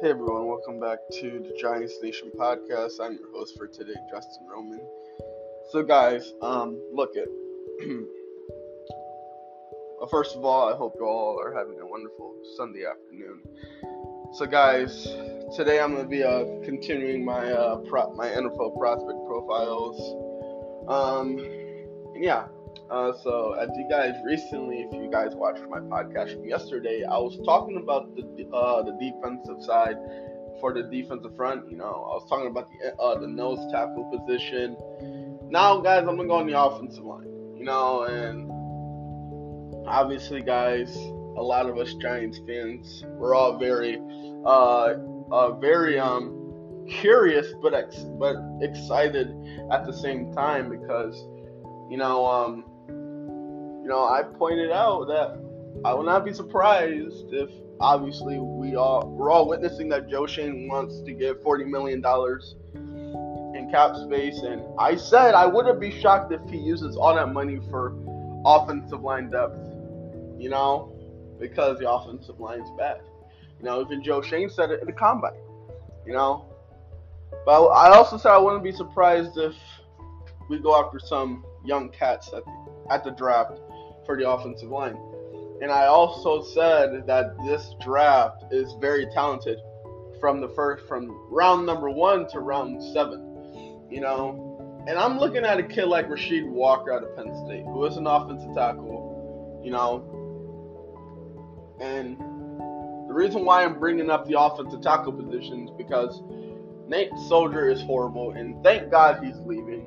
Hey everyone, welcome back to the Giants Nation podcast. I'm your host for today, Justin Roman. So guys, um, look it. well, first of all, I hope you all are having a wonderful Sunday afternoon. So guys, today I'm gonna be uh, continuing my uh, pro- my NFL prospect profiles. Um, and yeah, uh, so, as you guys recently, if you guys watched my podcast from yesterday, I was talking about the uh, the defensive side for the defensive front. You know, I was talking about the uh, the nose tackle position. Now, guys, I'm gonna go on the offensive line. You know, and obviously, guys, a lot of us Giants fans, we're all very, uh, uh very um curious, but ex- but excited at the same time because you know um you know, I pointed out that I will not be surprised if obviously we all we're all witnessing that Joe Schoen wants to give forty million dollars in cap space, and I said I wouldn't be shocked if he uses all that money for offensive line depth. You know, because the offensive line's bad. You know, even Joe Schoen said it in the combine. You know, but I also said I wouldn't be surprised if we go after some young cats at the, at the draft for the offensive line. And I also said that this draft is very talented from the first from round number one to round seven. You know, and I'm looking at a kid like Rasheed Walker out of Penn State, who is an offensive tackle. You know, and the reason why I'm bringing up the offensive tackle position is because Nate Solder is horrible, and thank God he's leaving.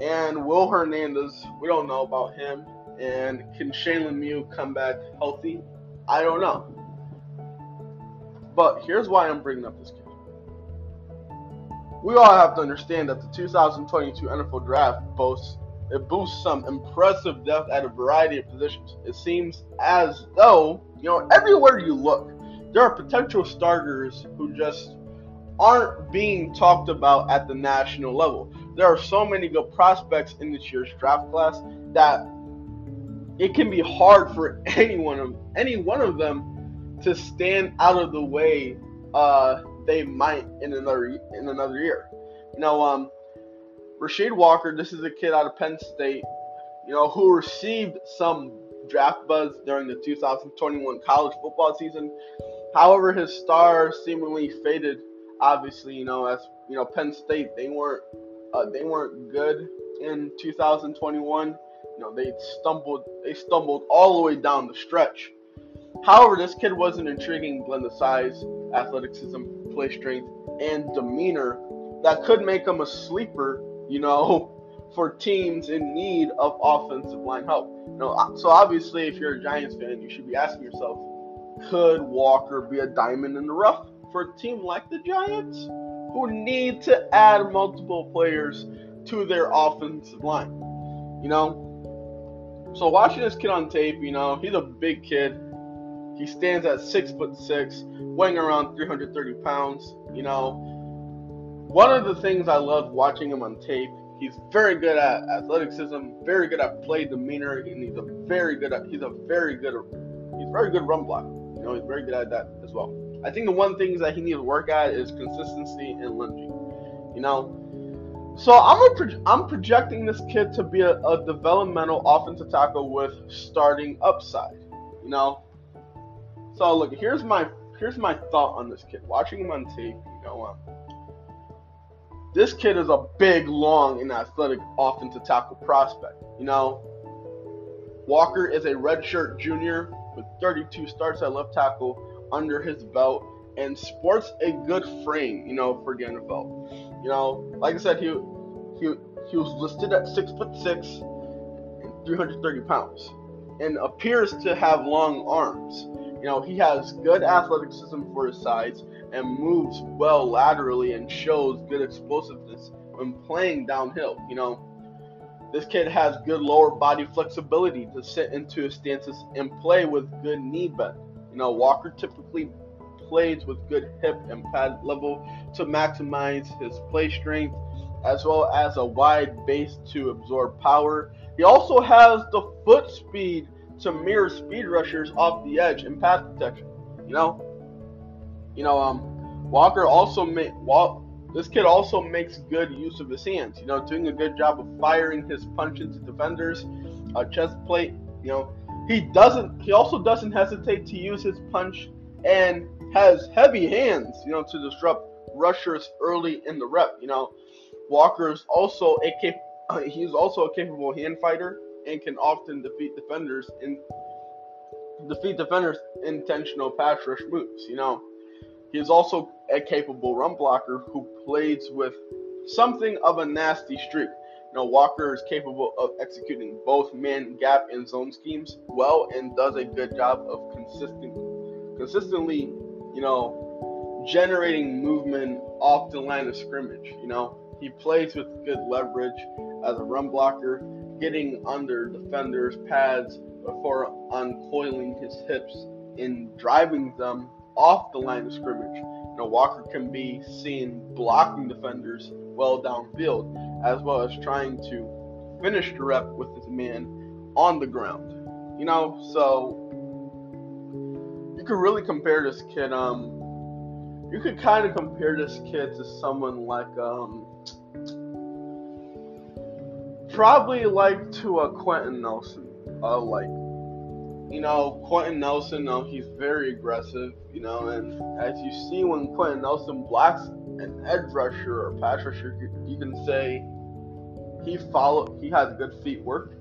And Will Hernandez, we don't know about him. And can Shane Lemieux come back healthy? I don't know. But here's why I'm bringing up this kid. We all have to understand that the 2022 NFL Draft boasts it boosts some impressive depth at a variety of positions. It seems as though, you know, everywhere you look, there are potential starters who just aren't being talked about at the national level. There are so many good prospects in this year's draft class that it can be hard for any one of any one of them to stand out of the way uh, they might in another in another year. You know, um, Rasheed Walker, this is a kid out of Penn State, you know, who received some draft buzz during the 2021 college football season. However, his star seemingly faded. Obviously, you know, as you know, Penn State they weren't uh, they weren't good in 2021. You know, they stumbled they stumbled all the way down the stretch. However, this kid was an intriguing blend of size, athleticism, play strength, and demeanor that could make him a sleeper, you know, for teams in need of offensive line help. You know, uh, so obviously, if you're a Giants fan, you should be asking yourself, could Walker be a diamond in the rough for a team like the Giants, who need to add multiple players to their offensive line? You know, so watching this kid on tape, you know, he's a big kid. He stands at six foot six, weighing around 330 pounds. You know, one of the things I love watching him on tape, he's very good at athleticism, very good at play demeanor, and he's a very good at he's a very good he's very good run block. You know, he's very good at that as well. I think the one thing that he needs to work at is consistency and lunging. You know, so I'm a pro- I'm projecting this kid to be a, a, developmental offensive tackle with starting upside. You know. So look, here's my here's my thought on this kid. Watching him on tape, you know, um, this kid is a big, long, and athletic offensive tackle prospect. You know, Walker is a redshirt junior with 32 starts at left tackle under his belt and sports a good frame, you know, for the NFL. You know, like I said, he he he was listed at six foot six, and 330 pounds, and appears to have long arms. You know, he has good athleticism for his size and moves well laterally and shows good explosiveness when playing downhill. You know, this kid has good lower body flexibility to sit into his stances and play with good knee bend. You know, Walker typically plays with good hip and pad level to maximize his play strength as well as a wide base to absorb power. He also has the foot speed to mirror speed rushers off the edge and pass protection. You know, you know, um, Walker also make Wal- this kid also makes good use of his hands. You know, doing a good job of firing his punch into defenders, uh, chest plate. You know, he doesn't. He also doesn't hesitate to use his punch and has heavy hands. You know, to disrupt rushers early in the rep. You know, Walker is also a cap- uh, he's also a capable hand fighter and can often defeat defenders in defeat defenders intentional pass rush moves. You know, he is also a capable run blocker who plays with something of a nasty streak. You know, Walker is capable of executing both man gap and zone schemes well and does a good job of consistent consistently, you know, generating movement off the line of scrimmage. You know, he plays with good leverage as a run blocker, getting under defenders' pads before uncoiling his hips and driving them off the line of scrimmage. You know, Walker can be seen blocking defenders well downfield, as well as trying to finish the rep with his man on the ground. You know, so could really compare this kid. Um, you could kind of compare this kid to someone like um, probably like to a Quenton Nelson. Uh, like you know, Quenton Nelson, uh, he's very aggressive, you know, and as you see when Quenton Nelson blocks an edge rusher or pass rusher, you can say he follow he has good feet work,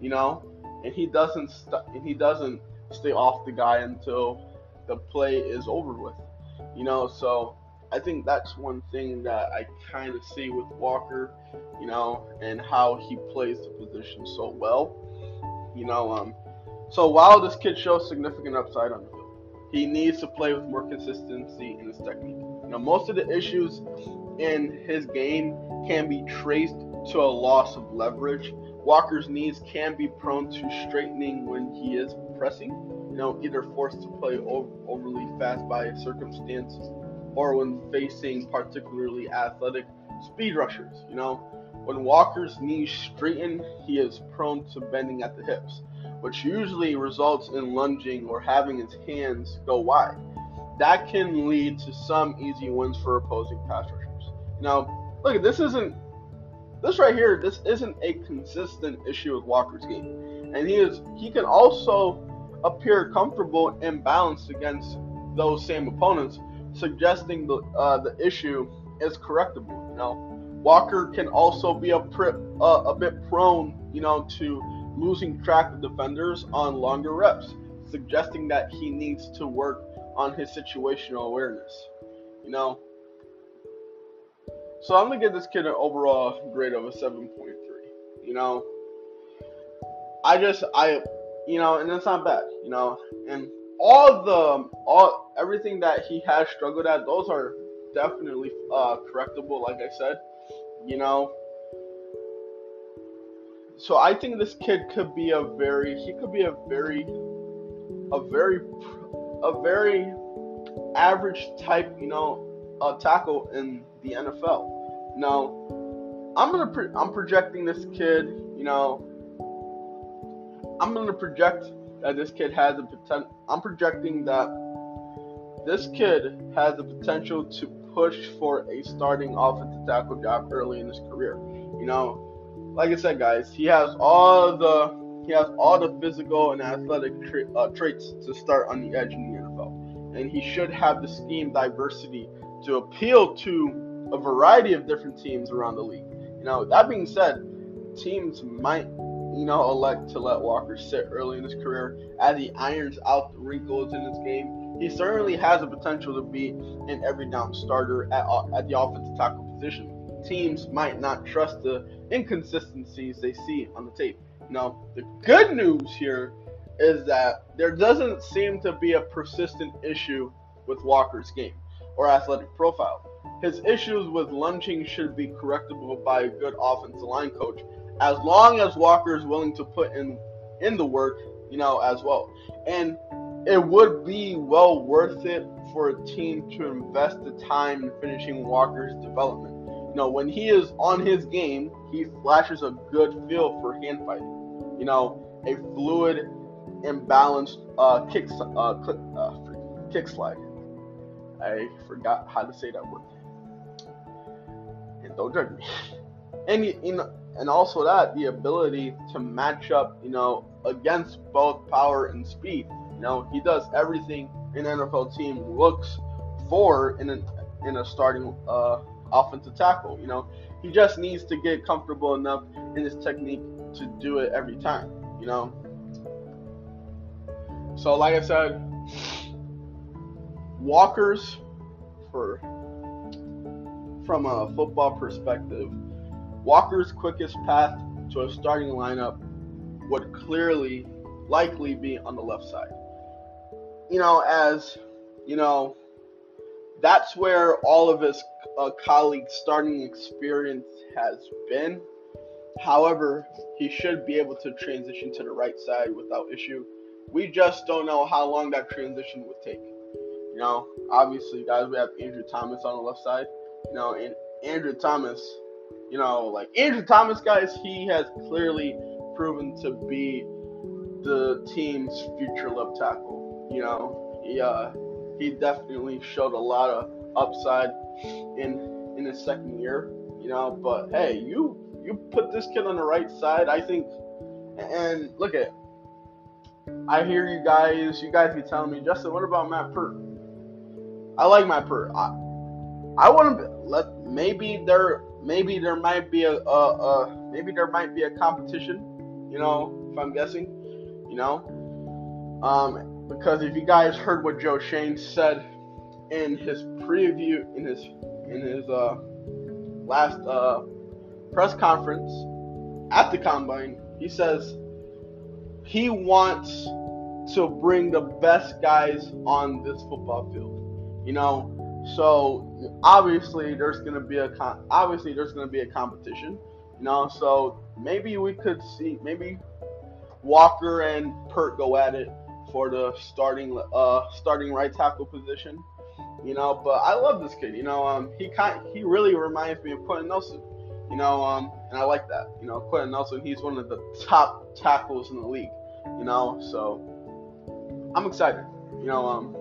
you know, and he doesn't st- and he doesn't stay off the guy until the play is over with, you know. So I think that's one thing that I kind of see with Walker, you know, and how he plays the position so well, you know. Um, so while this kid shows significant upside on the field, he needs to play with more consistency in his technique. Know, most of the issues in his game can be traced to a loss of leverage. Walker's knees can be prone to straightening when he is pressing, you know, either forced to play over, overly fast by circumstances or when facing particularly athletic speed rushers. You know, when Walker's knees straighten, he is prone to bending at the hips which usually results in lunging or having his hands go wide. That can lead to some easy wins for opposing pass rushers. Now, look, this isn't this right here. This isn't a consistent issue with Walker's game, and he is he can also appear comfortable and balanced against those same opponents, suggesting the uh, the issue is correctable. You know, Walker can also be a, pri- uh, a bit prone, you know, to losing track of defenders on longer reps, suggesting that he needs to work on his situational awareness. You know, so I'm gonna give this kid an overall grade of a 7.3. You know, I just I, you know, and it's not bad. You know, and all the all everything that he has struggled at, those are definitely uh, correctable. Like I said, you know, so I think this kid could be a very he could be a very a very a very average type, you know, uh, tackle in the NFL. Now, I'm gonna I'm projecting this kid, you know, I'm gonna project that this kid has a potential. I'm projecting that this kid has the potential to push for a starting offensive tackle job early in his career. You know, like I said, guys, he has all the he has all the physical and athletic tra- uh, traits to start on the edge in the NFL, and he should have the scheme diversity to appeal to a variety of different teams around the league. You know, that being said, teams might you know elect to let Walker sit early in his career as he irons out the wrinkles in his game. He certainly has the potential to be an every down starter at, at the offensive tackle position. Teams might not trust the inconsistencies they see on the tape. Now, the good news here is that there doesn't seem to be a persistent issue with Walker's game or athletic profile. His issues with lunging should be correctable by a good offensive line coach, as long as Walker is willing to put in in the work, you know, as well. And it would be well worth it for a team to invest the time in finishing Walker's development. You know, when he is on his game, he flashes a good feel for hand fighting. You know, a fluid and balanced uh, kick, uh, click, uh, kick slide. I forgot how to say that word. And don't judge me. And you know, and also that the ability to match up, you know, against both power and speed. You know, he does everything an NFL team looks for in an in a starting uh, offensive tackle. You know, he just needs to get comfortable enough in his technique to do it every time. You know. So, like I said, Walker's for from a football perspective, Walker's quickest path to a starting lineup would clearly, likely be on the left side. You know, as you know, that's where all of his uh, colleagues' starting experience has been. However, he should be able to transition to the right side without issue. We just don't know how long that transition would take. You know, obviously, guys, we have Andrew Thomas on the left side. You know, and Andrew Thomas, you know, like Andrew Thomas, guys, he has clearly proven to be the team's future left tackle. You know, he uh, he definitely showed a lot of upside in in his second year. You know, but hey, you you put this kid on the right side, I think. And look at, I hear you guys. You guys be telling me, Justin, what about Matt Peart? I like Matt Peart. I, I want to let maybe there maybe there might be a, a, a maybe there might be a competition you know, if I'm guessing, you know. Um, because if you guys heard what Joe Schoen said in his preview, in his in his uh, last uh, press conference at the combine, he says he wants to bring the best guys on this football field. You know, so obviously there's gonna be a con- obviously there's gonna be a competition. You know, so maybe we could see maybe Walker and Peart go at it for the starting uh starting right tackle position. You know, but I love this kid. You know, um, he kind he really reminds me of Quenton Nelson. You know, um, and I like that. You know, Quenton Nelson, he's one of the top tackles in the league. You know, so I'm excited. You know, um,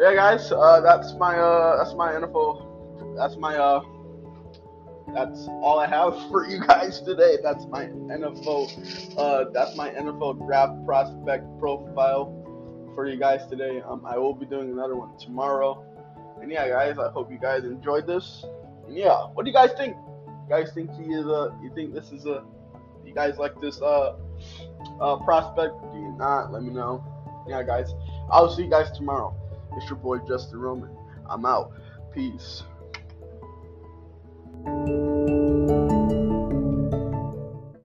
yeah, guys, uh, that's my uh, that's my NFL, that's my uh that's all I have for you guys today. That's my NFL. Uh, that's my NFL draft prospect profile for you guys today. Um, I will be doing another one tomorrow. And yeah, guys, I hope you guys enjoyed this. And yeah, what do you guys think? You guys think he is a? You think this is a? You guys like this uh, uh prospect? Do you not? Let me know. Yeah, guys, I'll see you guys tomorrow. It's your boy Justin Roman. I'm out. Peace.